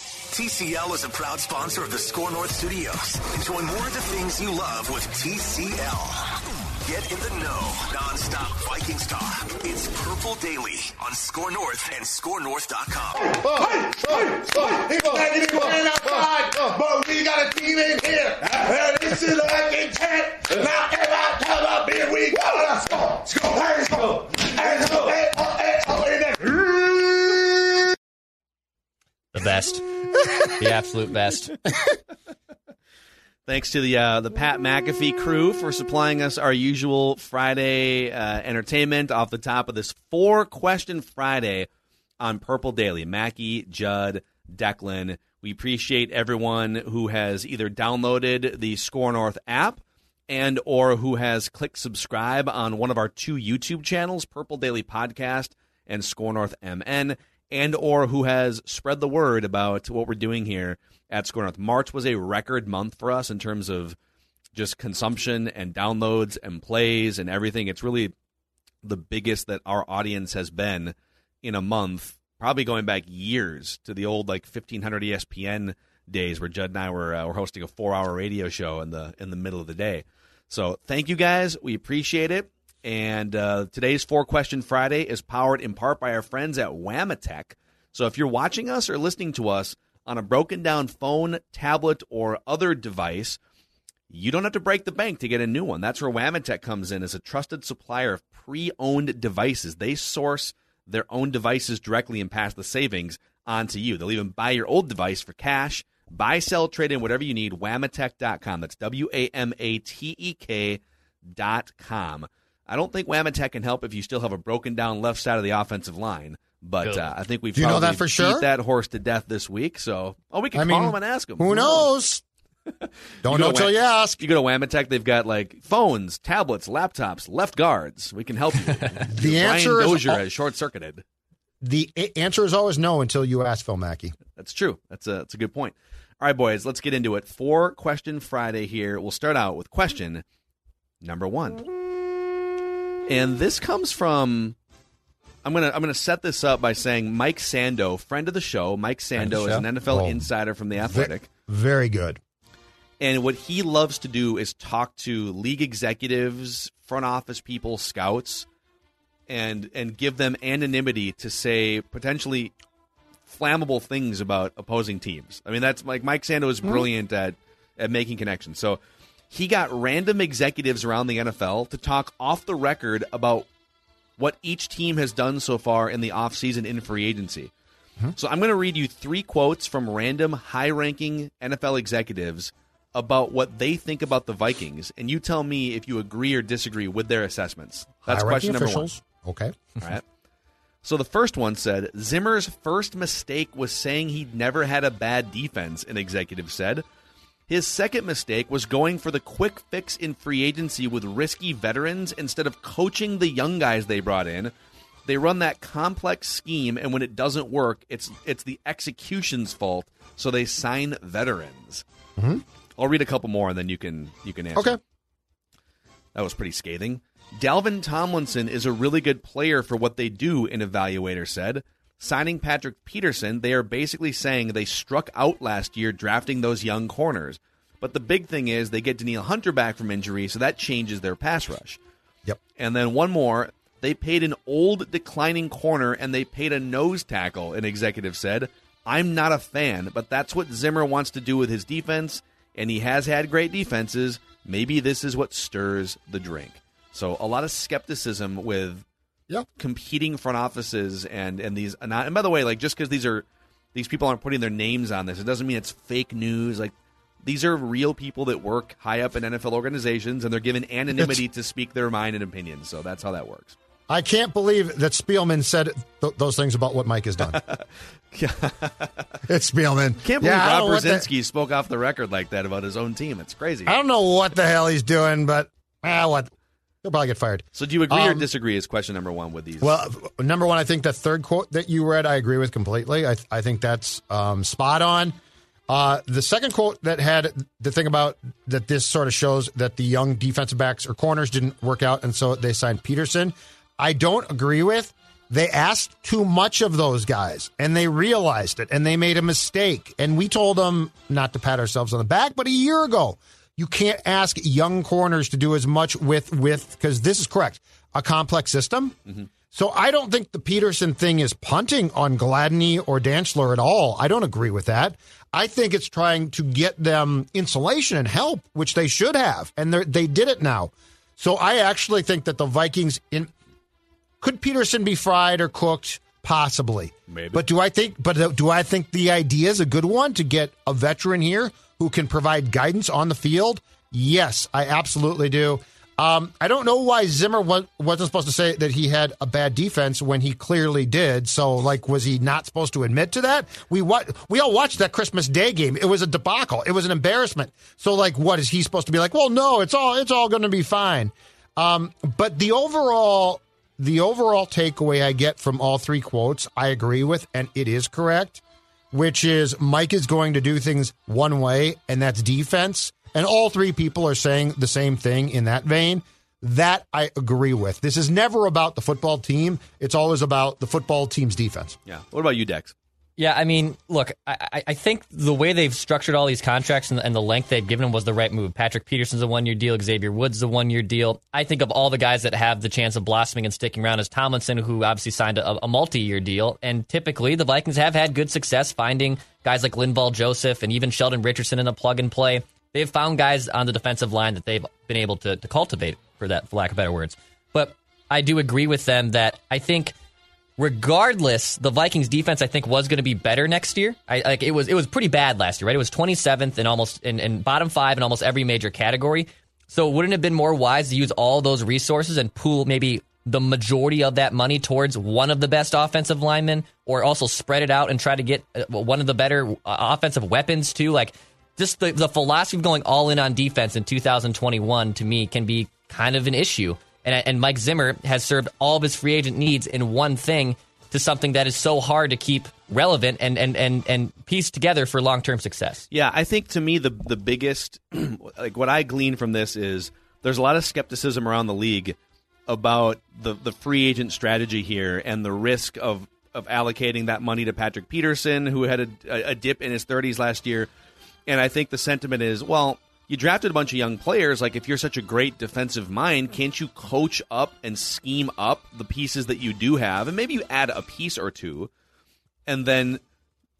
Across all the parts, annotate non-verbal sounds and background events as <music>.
TCL is a proud sponsor of the Score North Studios. Enjoy more of the things you love with TCL. Get in the know, non-stop Vikings talk. It's Purple Daily on Score North and ScoreNorth.com. Oh, but we got a team in here. This is like we go. Let's go. Let's go. Let's go. Let's go. Hey, oh, hey, oh, hey, there. The best. the absolute best. Thanks to the uh, the Pat McAfee crew for supplying us our usual Friday uh, entertainment off the top of this four question Friday on Purple Daily. Mackey, Judd, Declan. We appreciate everyone who has either downloaded the Score North app and or who has clicked subscribe on one of our two YouTube channels, Purple Daily Podcast and Score North MN, and or who has spread the word about what we're doing here at Score North. March was a record month for us in terms of just consumption and downloads and plays and everything. It's really the biggest that our audience has been in a month, probably going back years to the old like 1500 ESPN days where Judd and I were uh, were hosting a 4-hour radio show in the in the middle of the day. So, thank you guys. We appreciate it. And uh, today's Four Question Friday is powered in part by our friends at Wamatek. So if you're watching us or listening to us on a broken down phone, tablet, or other device, you don't have to break the bank to get a new one. That's where Wamatek comes in as a trusted supplier of pre owned devices. They source their own devices directly and pass the savings on to you. They'll even buy your old device for cash, buy, sell, trade in, whatever you need. Wamatek.com. That's W A M A T E K.com. I don't think Wamatek can help if you still have a broken down left side of the offensive line. But uh, I think we've Do you know probably that for beat sure? that horse to death this week. So, oh, we can I call mean, him and ask him. Who knows? <laughs> Don't You know go till Wham- you ask. You go to Wamatek, they've got like phones, tablets, laptops, left guards. We can help you. <laughs> The Brian answer is Dozier al- has short circuited. The answer is always no until you ask Phil Mackey. That's true. That's a that's a good point. All right, boys, let's get into it. Four question Friday here. We'll start out with question number one, and this comes from. I'm gonna I'm gonna set this up by saying Mike Sando, friend of the show. Mike Sando is an? NFL Oh. insider from the Athletic. very good. And what he loves to do is talk to league executives, front office people, scouts, and and give them anonymity to say potentially flammable things about opposing teams. I mean, that's like Mike Sando is brilliant at at making connections. So he got random executives around the NFL to talk off the record about what each team has done so far in the offseason in free agency. So I'm going to read you three quotes from random high-ranking NFL executives about what they think about the Vikings, and you tell me if you agree or disagree with their assessments. That's question number officials. Okay. All right. So the first one said Zimmer's first mistake was saying he'd never had a bad defense. An executive said. His second mistake was going for the quick fix in free agency with risky veterans instead of coaching the young guys they brought in. They run that complex scheme, and when it doesn't work, it's it's the execution's fault. So they sign veterans. Mm-hmm. I'll read a couple more, and then you can you can answer. Okay. That was pretty scathing. Dalvin Tomlinson is a really good player for what they do, an evaluator said. Signing Patrick Peterson, they are basically saying they struck out last year drafting those young corners. But the big thing is they get Danielle Hunter back from injury, so that changes their pass rush. Yep. And then one more. They paid an old declining corner and they paid a nose tackle, an executive said. I'm not a fan, but that's what Zimmer wants to do with his defense, and he has had great defenses. Maybe this is what stirs the drink. So a lot of skepticism with Yep. competing front offices and and these and, I- and by the way, like just because these are these people aren't putting their names on this, it doesn't mean it's fake news. Like these are real people that work high up in NFL organizations, and they're given anonymity to speak their mind and opinions. So that's how that works. I can't believe that Spielman said th- those things about what Mike has done. <laughs> <laughs> it's Spielman. Can't believe Yeah, Rob what the- spoke off the record like that about his own team. It's crazy. I don't know what the hell he's doing, but ah, what? He'll probably get fired. So do you agree or Um, disagree? Is question number one with these? Well, number one, I think the third quote that you read, I agree with completely. I, I think that's um, spot on. Uh, the second quote that had the thing about that this sort of shows that the young defensive backs or corners didn't work out, and so they signed Peterson. I don't agree with. They asked too much of those guys, and they realized it, and they made a mistake. And we told them not to pat ourselves on the back, but a year ago, you can't ask young corners to do as much with with because this is correct a complex system. Mm-hmm. So I don't think the Peterson thing is punting on Gladney or Dantzler at all. I don't agree with that. I think it's trying to get them insulation and help, which they should have, and they did it now. So I actually think that the Vikings in could Peterson be fried or cooked? Possibly. Maybe. But do I think? But do I think the idea is a good one to get a veteran here who can provide guidance on the field? Yes, I absolutely do. Um, I don't know why Zimmer wa- wasn't supposed to say that he had a bad defense when he clearly did. So, like, was he not supposed to admit to that? We wa- we all watched that Christmas Day game. It was a debacle. It was an embarrassment. So, like, what is he supposed to be like? Well, no, it's all it's all going to be fine. Um, but the overall the overall takeaway I get from all three quotes, I agree with, and it is correct, which is Mike is going to do things one way, and that's defense. And all three people are saying the same thing in that vein. That I agree with. This is never about the football team. It's always about the football team's defense. yeah. What about you, Dex? Yeah, I mean, look, I, I- think the way they've structured all these contracts and, and the length they've given them was the right move. Patrick Peterson's a one year deal, Xavier Woods a one year deal. I think of all the guys that have the chance of blossoming and sticking around is Tomlinson, who obviously signed a, a multi year deal. And typically, the Vikings have had good success finding guys like Linval Joseph and even Sheldon Richardson in a plug and play. They've found guys on the defensive line that they've been able to, to cultivate, for that, for lack of better words. But I do agree with them that I think regardless, the Vikings defense I think was going to be better next year. I like it was it was pretty bad last year, right? It was 27th in almost in, in bottom 5 in almost every major category. So wouldn't it have been more wise to use all those resources and pool maybe the majority of that money towards one of the best offensive linemen or also spread it out and try to get uh, one of the better uh, offensive weapons too like just the, the philosophy of going all in on defense in 2021 to me can be kind of an issue. And, and Mike Zimmer has served all of his free agent needs in one thing to something that is so hard to keep relevant and, and, and, and piece together for long term success. Yeah, I think to me the the biggest <clears throat> like what I glean from this is there's a lot of skepticism around the league about the the free agent strategy here and the risk of of allocating that money to Patrick Peterson, who had a, a dip in his 30s last year. And I think the sentiment is, well, you drafted a bunch of young players. Like, if you're such a great defensive mind, can't you coach up and scheme up the pieces that you do have? And maybe you add a piece or two, and then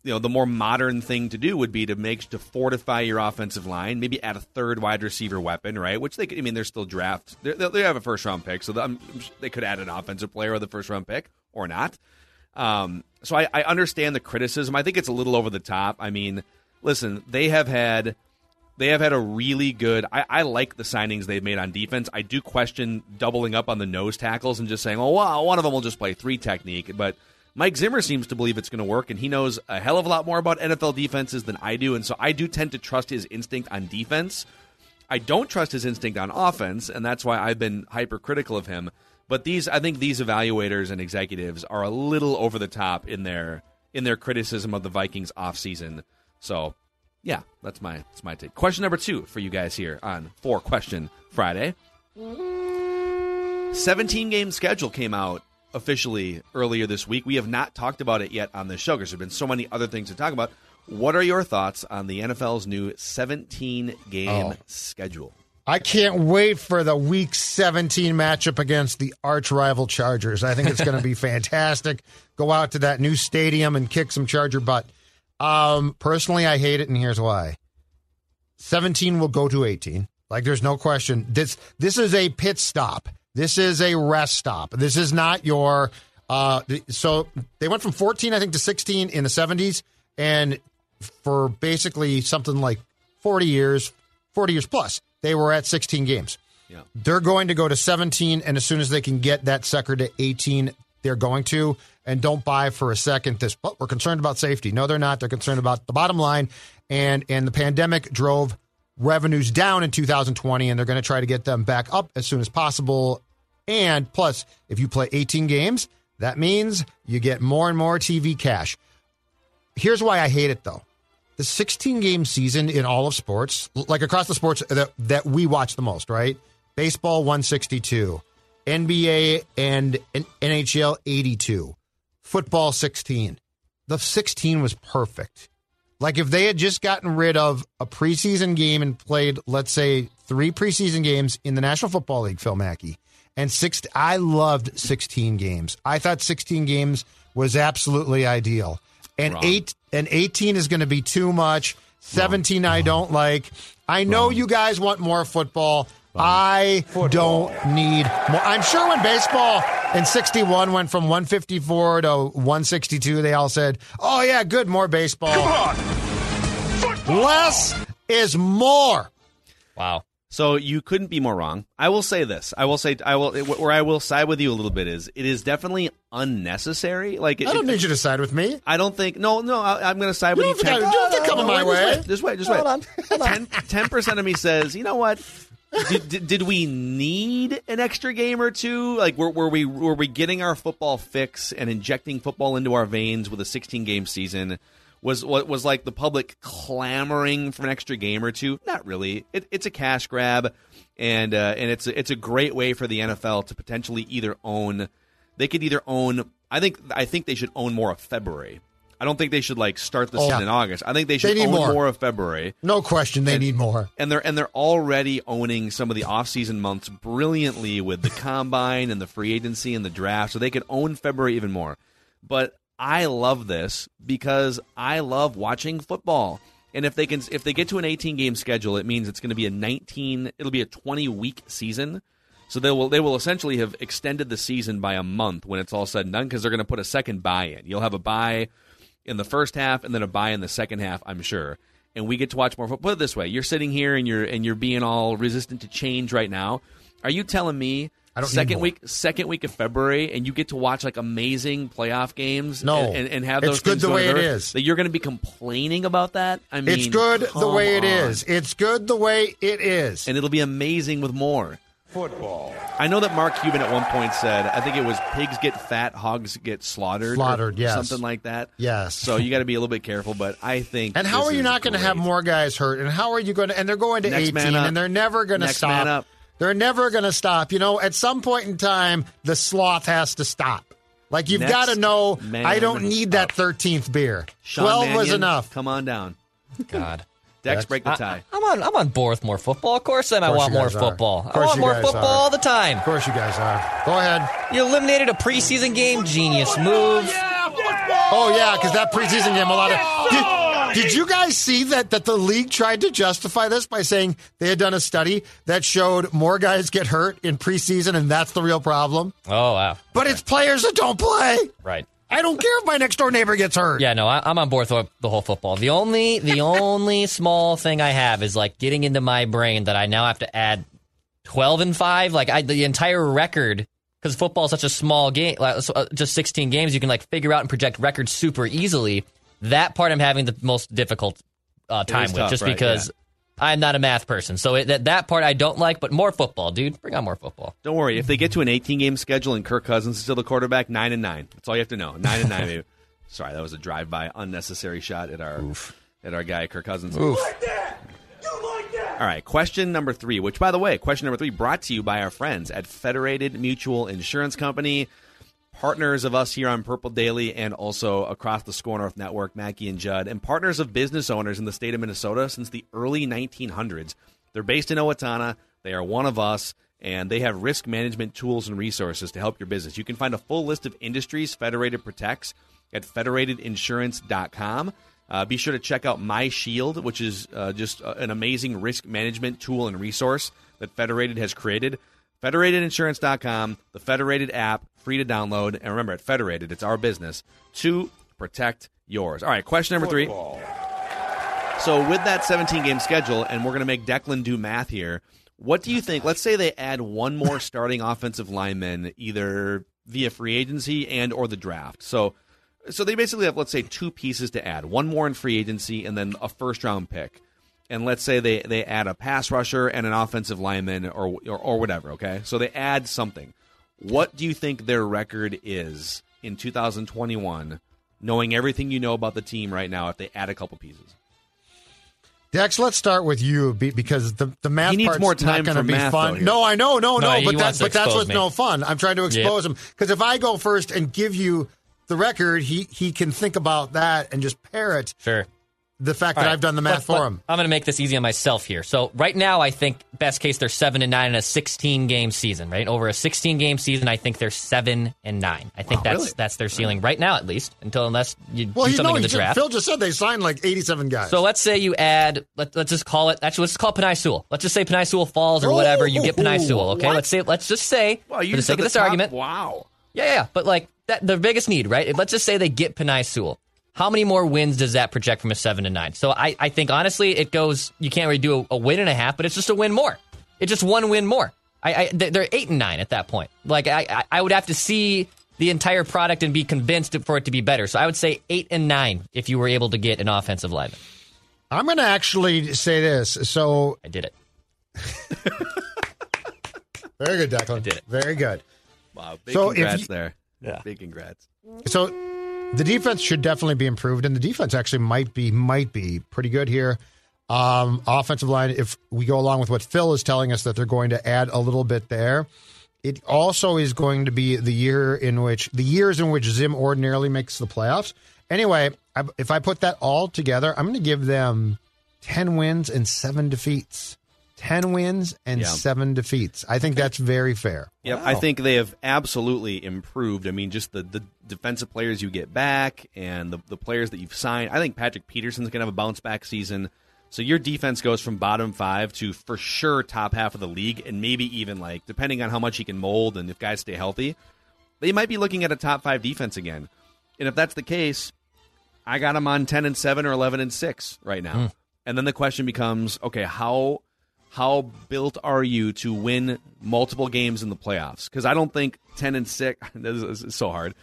you know the more modern thing to do would be to make to fortify your offensive line, maybe add a third wide receiver weapon, right? Which they could, I mean, they're still draft. They're, they have a first round pick, so I'm, they could add an offensive player with the first round pick or not. Um, so I, I understand the criticism. I think it's a little over the top. I mean, listen, they have had they have had a really good. I, I like the signings they've made on defense. I do question doubling up on the nose tackles and just saying, "Oh, wow, one of them will just play three technique." But Mike Zimmer seems to believe it's going to work, and he knows a hell of a lot more about NFL defenses than I do, and so I do tend to trust his instinct on defense. I don't trust his instinct on offense, and that's why I've been hypercritical of him. But these, I think, these evaluators and executives are a little over the top in their in their criticism of the Vikings offseason. So, yeah, that's my that's my take. Question number two for you guys here on Four Question Friday. Seventeen game schedule came out officially earlier this week. We have not talked about it yet on the show because there have been so many other things to talk about. What are your thoughts on the NFL's new 17 game Oh. schedule? I can't wait for the Week 17 matchup against the arch rival Chargers. I think it's going to be <laughs> fantastic. Go out to that new stadium and kick some Charger butt. Um, personally, I hate it, and here's why. 17 will go to 18. Like, there's no question. This this is a pit stop. This is a rest stop. This is not your. Uh, so they went from 14, I think, to 16 in the 70s, and for basically something like 40 years, 40 years plus, they were at 16 games. Yeah. They're going to go to 17, and as soon as they can get that sucker to 18, they're going to. And don't buy for a second this. But we're concerned about safety. No, they're not. They're concerned about the bottom line, and and the pandemic drove revenues down in 2020, and they're going to try to get them back up as soon as possible. And plus, if you play 18 games, that means you get more and more TV cash. Here's why I hate it though. The 16 game season in all of sports, like across the sports that, that we watch the most, right? Baseball 162, NBA and NHL 82, football 16. The 16 was perfect. Like if they had just gotten rid of a preseason game and played, let's say, three preseason games in the National Football League, Phil Mackey, and six, I loved 16 games. I thought 16 games was absolutely ideal. And Wrong. eight and 18 is going to be too much. 17 I don't like. I know you guys want more football. I don't need more. I'm sure when baseball in 61 went from 154 to 162, they all said, oh, yeah, good, more baseball. Come on, Less is more. Wow. So you couldn't be more wrong. I will say this. I will say I will where I will side with you a little bit is it is definitely unnecessary. Like it, I don't it- need you to side with me. I don't think no no. I, I'm going to side You with you. have to- you don't have to come my way. Just wait. Just wait. Just wait. Ten percent of me says, you know what? Did, did, did we need an extra game or two? Like, were, were we were we getting our football fix and injecting football into our veins with a 16 game season? Was what was like the public clamoring for an extra game or two? Not really. It, it's a cash grab, and uh, and it's a, it's a great way for the NFL to potentially either own. They could either own. I think I think they should own more of February. I don't think they should like start the Oh, season yeah. in August. I think they should They own more. more of February No question, they And- need more. and they're and they're already owning some of the off-season months brilliantly with the combine and the free agency and the draft, so they could own February even more. But I love this because I love watching football. And if they can if they get to an 18 game schedule, it means it's going to be a 19 it'll be a 20 week season. So they will they will essentially have extended the season by a month when it's all said and done because they're going to put a second buy in. You'll have a buy in the first half and then a buy in the second half, I'm sure. And we get to watch more football. Put it this way: you're sitting here and you're and you're being all resistant to change right now. Are you telling me I don't second week second week of February and you get to watch like amazing playoff games? No. and, and, and have It's those good things the way it is. That you're going to be complaining about that? I mean, It's good the way it on. is. It's good the way it is. and it'll be amazing with more. Football. I know that Mark Cuban at one point said, I think it was pigs get fat, hogs get slaughtered. Slaughtered, yes. Something like that. Yes. So you got to be a little bit careful, but I think. And how this are you not going to have more guys hurt? And how are you going to? And they're going to Next 18, and they're never going to stop. man up. They're never going to stop. You know, at some point in time, the sloth has to stop. Like you've got to know, I don't need that 13th beer. Sean 12 was enough. Come on down. God. Dex, Dex. break the tie. I'm on. I'm on board with more football. Of course, then I course want more are. football. Of I want more football are. all the time. Of course, you guys are. Go ahead. You eliminated a preseason game. Genius oh, move. Oh yeah, because that preseason game, a lot of. Did, did you guys see that that the league tried to justify this by saying they had done a study that showed more guys get hurt in preseason, and that's the real problem? Oh wow. But it's players that don't play. Right. I don't care if my next door neighbor gets hurt. Yeah, no, I, I'm on board with the whole football. The only, the <laughs> only small thing I have is like getting into my brain that I now have to add 12 and five. Like I, the entire record, because football is such a small game, like, so, uh, just 16 games. You can like figure out and project records super easily. That part I'm having the most difficult uh, time with, tough, just right, because I'm not a math person. So it, that that part I don't like, but more football, dude. Bring on more football. Don't worry. If they get to an 18 game schedule and Kirk Cousins is still the quarterback, nine and nine. That's all you have to know. Nine and nine. Maybe. <laughs> Sorry, that was a drive by unnecessary shot at our at our guy Kirk Cousins. Oof. You like that? You like that? All right, question number three, which, by the way, question number three brought to you by our friends at Federated Mutual Insurance Company, partners of us here on Purple Daily and also across the Score North Network, Mackey and Judd, and partners of business owners in the state of Minnesota since the early 1900s. They're based in Owatonna. They are one of us, and they have risk management tools and resources to help your business. You can find a full list of industries Federated protects at federatedinsurance.com. Uh, be sure to check out My Shield, which is uh, just uh, an amazing risk management tool and resource that Federated has created. FederatedInsurance.com, the Federated app, free to download. And remember, at Federated, it's our business to protect yours. All right, question number three. So, with that 17 game schedule, and we're going to make Declan do math here, what do you think? Let's say they add one more <laughs> starting offensive lineman, either via free agency and or the draft. So, so they basically have, let's say, two pieces to add: one more in free agency, and then a first round pick. And let's say they, they add a pass rusher and an offensive lineman, or, or or whatever. Okay, so they add something. What do you think their record is in 2021, knowing everything you know about the team right now? If they add a couple pieces. Dex, let's start with you because the the math He needs part's more time not going to be fun. though, no, I know, no, No, no, but wants that's to but that's what's me. no fun. I'm trying to expose him because if I go first and give you the record, he he can think about that and just parrot Sure. The fact All that right, I've done the math let- for let- him. I'm going to make this easy on myself here. So right now, I think best case they're seven and nine in a 16 game season. Right over a 16 game season, I think they're seven and nine. I think Wow, that's really? that's their ceiling right now, at least until unless you Well, do he something no, in he the just, draft. Phil just said they signed like 87 guys. So let's say you add, let, let's just call it, actually, let's call Penei Sewell. Let's just say Penei Sewell falls or whatever. You get Penei Sewell, okay? What? Let's say, let's just say, Wow, you for the sake said of this top- argument, Wow. yeah, yeah, yeah. But like that, the biggest need, right? Let's just say they get Penei Sewell. How many more wins does that project from a seven to nine? So I, I think honestly, it goes. You can't really do a, a win and a half, but it's just a win more. It's just one win more. I, I they- they're eight and nine at that point. Like I, I, I would have to see the entire product and be convinced for it to be better. So I would say eight and nine if you were able to get an offensive lineman. I'm going to actually say this. So I did it. very good, Declan. did it. Very good. Wow. Big So if congrats you- there. Yeah. Big congrats. So the defense should definitely be improved, and the defense actually might be might be pretty good here. Um, offensive line, if we go along with what Phil is telling us that they're going to add a little bit there, it also is going to be the year in which the years in which Zim ordinarily makes the playoffs. Anyway, if I put that all together, I'm going to give them ten wins and seven defeats. Ten wins and Yeah. seven defeats. I think that's very fair. Yep, I think they have absolutely improved. I mean, just the, the defensive players you get back and the, the players that you've signed. I think Patrick Peterson's going to have a bounce back season. So your defense goes from bottom five to for sure top half of the league, and maybe even like, depending on how much he can mold and if guys stay healthy, they might be looking at a top five defense again. And if that's the case, I got them on 10 and 7 or 11 and 6 right now. Hmm. And then the question becomes, okay, how how built are you to win multiple games in the playoffs? Cuz I don't think 10 and 6 <laughs> this is, so hard.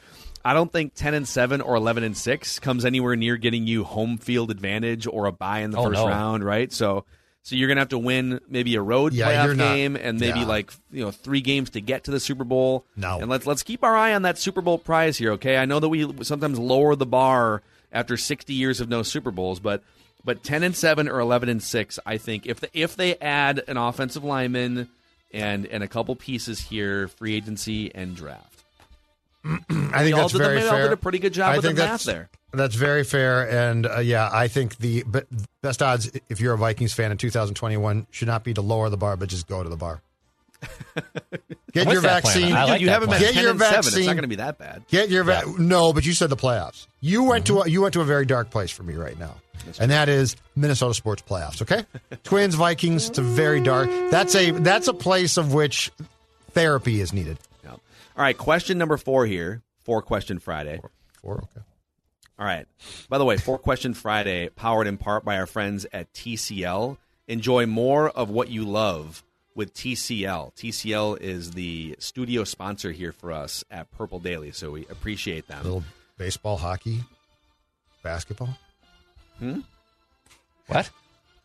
I don't think 10 and 7 or 11 and 6 comes anywhere near getting you home field advantage or a buy in the Oh, first no. round, right? So so you're going to have to win maybe a road Yeah, playoff you're not- game and maybe yeah. like, you know, 3 games to get to the Super Bowl. No. And let's let's keep our eye on that Super Bowl prize here, okay? I know that we sometimes lower the bar after 60 years of no Super Bowls, but but 10 and 7 or 11 and 6, I think if the, if they add an offensive lineman and and a couple pieces here, free agency and draft. <clears throat> I think that's did the- very y'all fair. did a pretty good job I with the math there. That's very fair, and uh, yeah, I think the best odds if you're a Vikings fan in 2021 should not be to lower the bar, but just go to the bar. <laughs> Get your with that plan. vaccine. Like you that have them at plan. Get your 7. It's vaccine. not going to be that bad. Get your va- no, but you said the playoffs. You went to a, mm-hmm. you went to a very dark place for me right now, and that is Minnesota sports playoffs. Okay, Twins Vikings. It's a very dark. That's a that's a place of which therapy is needed. Yeah. All right, question number 4 here, for question Friday. Four. Okay. All right. By the way, Four Question Friday, powered in part by our friends at TCL. Enjoy more of what you love with TCL. TCL is the studio sponsor here for us at Purple Daily, so we appreciate them. Little baseball, hockey, basketball. Hmm. What?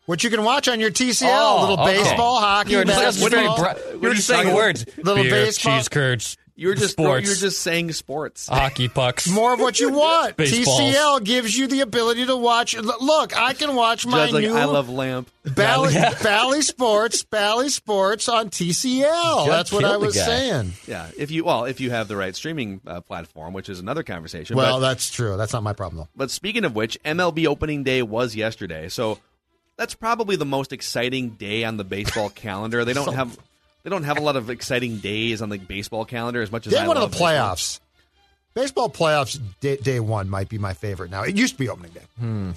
What you can watch on your TCL, Oh, little okay. baseball, hockey, You're just, basketball. very bro- what you're are just saying words. Little Beer, baseball. cheese curds, You were just sports, you were just saying sports. hockey pucks. <laughs> More of what you want. Baseballs. TCL gives you the ability to watch. Look, I can watch my Judge, like new I love lamp. Bally, <laughs> Bally Sports, Bally Sports on TCL. Judd That's what I was saying. Yeah, if you well, if you have the right streaming uh, platform, which is another conversation. Well, but, that's true. That's not my problem, though. but speaking of which, MLB opening day was yesterday, so that's probably the most exciting day on the baseball <laughs> calendar. They don't have they don't have a lot of exciting days on the baseball calendar as much as Day one of the playoffs. Baseball playoffs, day, day one might be my favorite now. It used to be opening day. Hmm.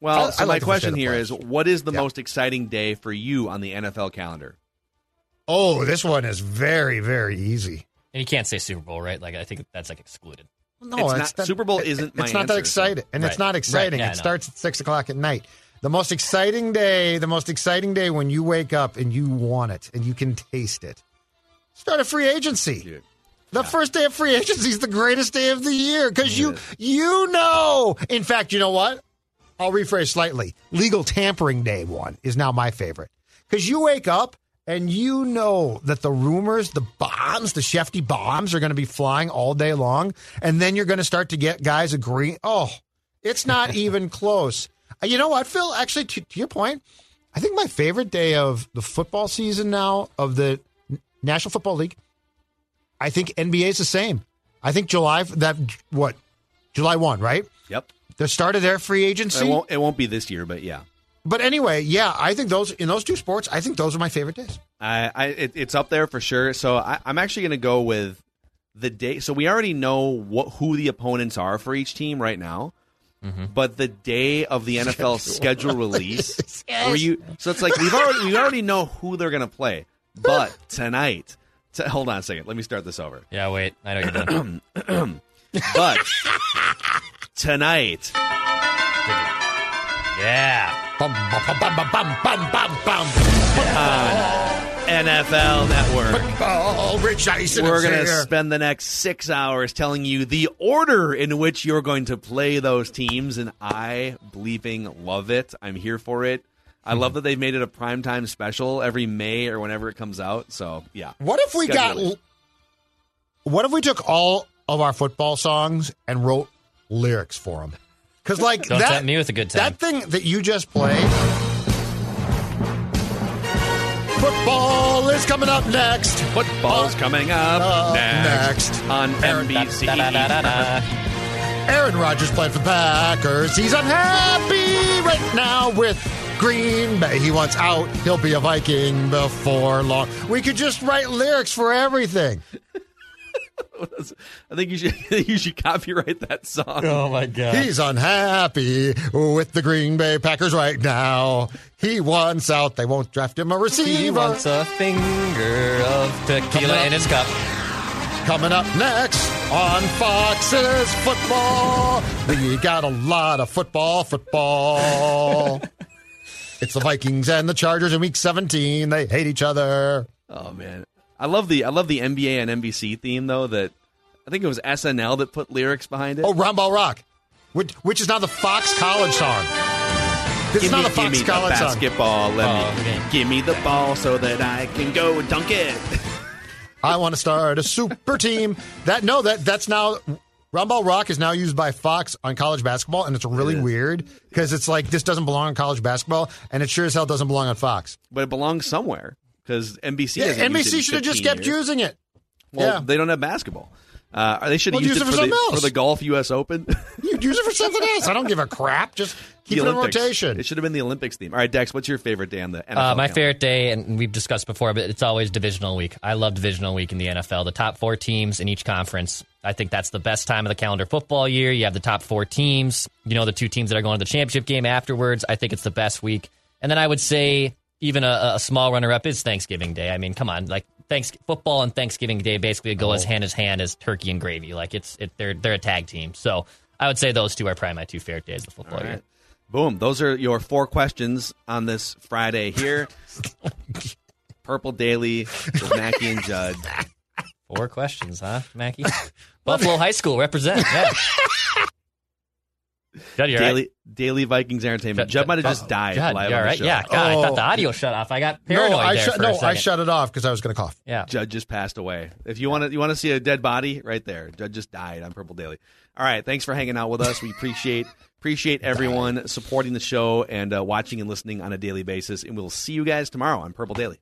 Well, I- so I my like to question say the here players. is: What is the Yeah. most exciting day for you on the NFL calendar? Oh, this one is very, very easy. And you can't say Super Bowl, right? Like I think that's like excluded. No, It's oh, not- Super Bowl isn't my It's not that answer, so- exciting, and it's not exciting. Right, yeah, it know. starts at six o'clock at night. The most exciting day, the most exciting day when you wake up and you want it and you can taste it. Start a free agency. Dude. The first day of free agency is the greatest day of the year because you you know. In fact, you know what? I'll rephrase slightly. Legal tampering day one is now my favorite because you wake up and you know that the rumors, the bombs, the Shefty bombs are going to be flying all day long, and then you're going to start to get guys agreeing. Oh, it's not <laughs> even close. Uh, You know what, Phil? Actually, to, to your point, I think my favorite day of the football season now of the National Football League. I think NBA is the same. I think July that what July one, right? Yep. The start of their free agency. It won't. It won't be this year, but yeah. But anyway, yeah, I think those in those two sports, I think those are my favorite days. I, I it, it's up there for sure. So I, I'm actually going to go with the day. So we already know what who the opponents are for each team right now. Mm-hmm. But the day of the <laughs> NFL schedule release, <laughs> where you so it's like we've already we already know who they're going to play. But <laughs> tonight, t- hold on a second. Let me start this over. Yeah, wait. I know you're doing. <clears throat> But tonight, yeah. Bum, bum, bum, bum, bum, bum, bum, bum. NFL Network. Oh, Rich Eisen We're going to spend the next six hours telling you the order in which you're going to play those teams, and I bleeping love it. I'm here for it. I love that they've made it a primetime special every May or whenever it comes out. So, yeah. What if we got? It. What if we took all of our football songs and wrote lyrics for them? Because like Don't that, tempt me with a good time. that thing that you just played. Football is coming up next. Football's coming up Uh, next, next. on NBC. Da-da-da-da-da. Aaron Rodgers playing for the Packers. He's unhappy right now with Green Bay. He wants out. He'll be a Viking before long. We could just write lyrics for everything. I think you should <laughs> you should copyright that song. Oh my god. He's unhappy with the Green Bay Packers right now. He wants out. They won't draft him a receiver. He wants a finger of tequila up. in his cup. Coming up next on Fox's football. We got a lot of football, football. <laughs> it's the Vikings and the Chargers in week 17. They hate each other. Oh man, I love the I love the NBA and NBC theme though. That I think it was SNL that put lyrics behind it. Oh, Roundball Rock, which, which is now the Fox College song. This give is not me, a Fox give me the College song. basketball. Let Oh, me okay. give me the ball so that I can go dunk it. I want to start a super <laughs> team. That no, that that's now Roundball Rock is now used by Fox on college basketball, and it's really It is. weird because it's like this doesn't belong on college basketball, and it sure as hell doesn't belong on Fox. but it belongs somewhere because NBC. Yeah, hasn't used it in NBC should have just kept years. using it. Well, yeah. they don't have basketball. Uh, they should have Well, used use it it for, for the, else. for the golf U.S. Open. <laughs> You use it for something else. I don't give a crap. Just keep the it in rotation. It should have been the Olympics theme. All right, Dex, what's your favorite day on the NFL? Uh, my calendar? favorite day, and we've discussed before, but it's always divisional week. I love divisional week in the NFL. The top four teams in each conference. I think that's the best time of the calendar football year. You have the top four teams. You know the two teams that are going to the championship game afterwards. I think it's the best week. And then I would say even a, a small runner-up is Thanksgiving Day. I mean, come on, like thanks football and Thanksgiving Day basically go as oh. hand as hand as turkey and gravy. Like it's it, they're they're a tag team. So I would say those two are probably my two favorite days of football All year. Boom. Those are your four questions on this Friday here. <laughs> Purple Daily with Mackey and Judd. Four questions, huh, Mackey? <laughs> Buffalo High School represent. Yeah. <laughs> Judd, you all right? Daily, Daily Vikings Entertainment. Judd might have just died Judd, live you on the right? show. Yeah. God, I Oh. thought the audio shut off. I got no, I there shut for no, a I shut it off because I was going to cough. Yeah. Judd just passed away. If you want to, you want to see a dead body right there. Judd just died on Purple Daily. All right, thanks for hanging out with us. We appreciate <laughs> appreciate everyone supporting the show and uh, watching and listening on a daily basis. And we'll see you guys tomorrow on Purple Daily.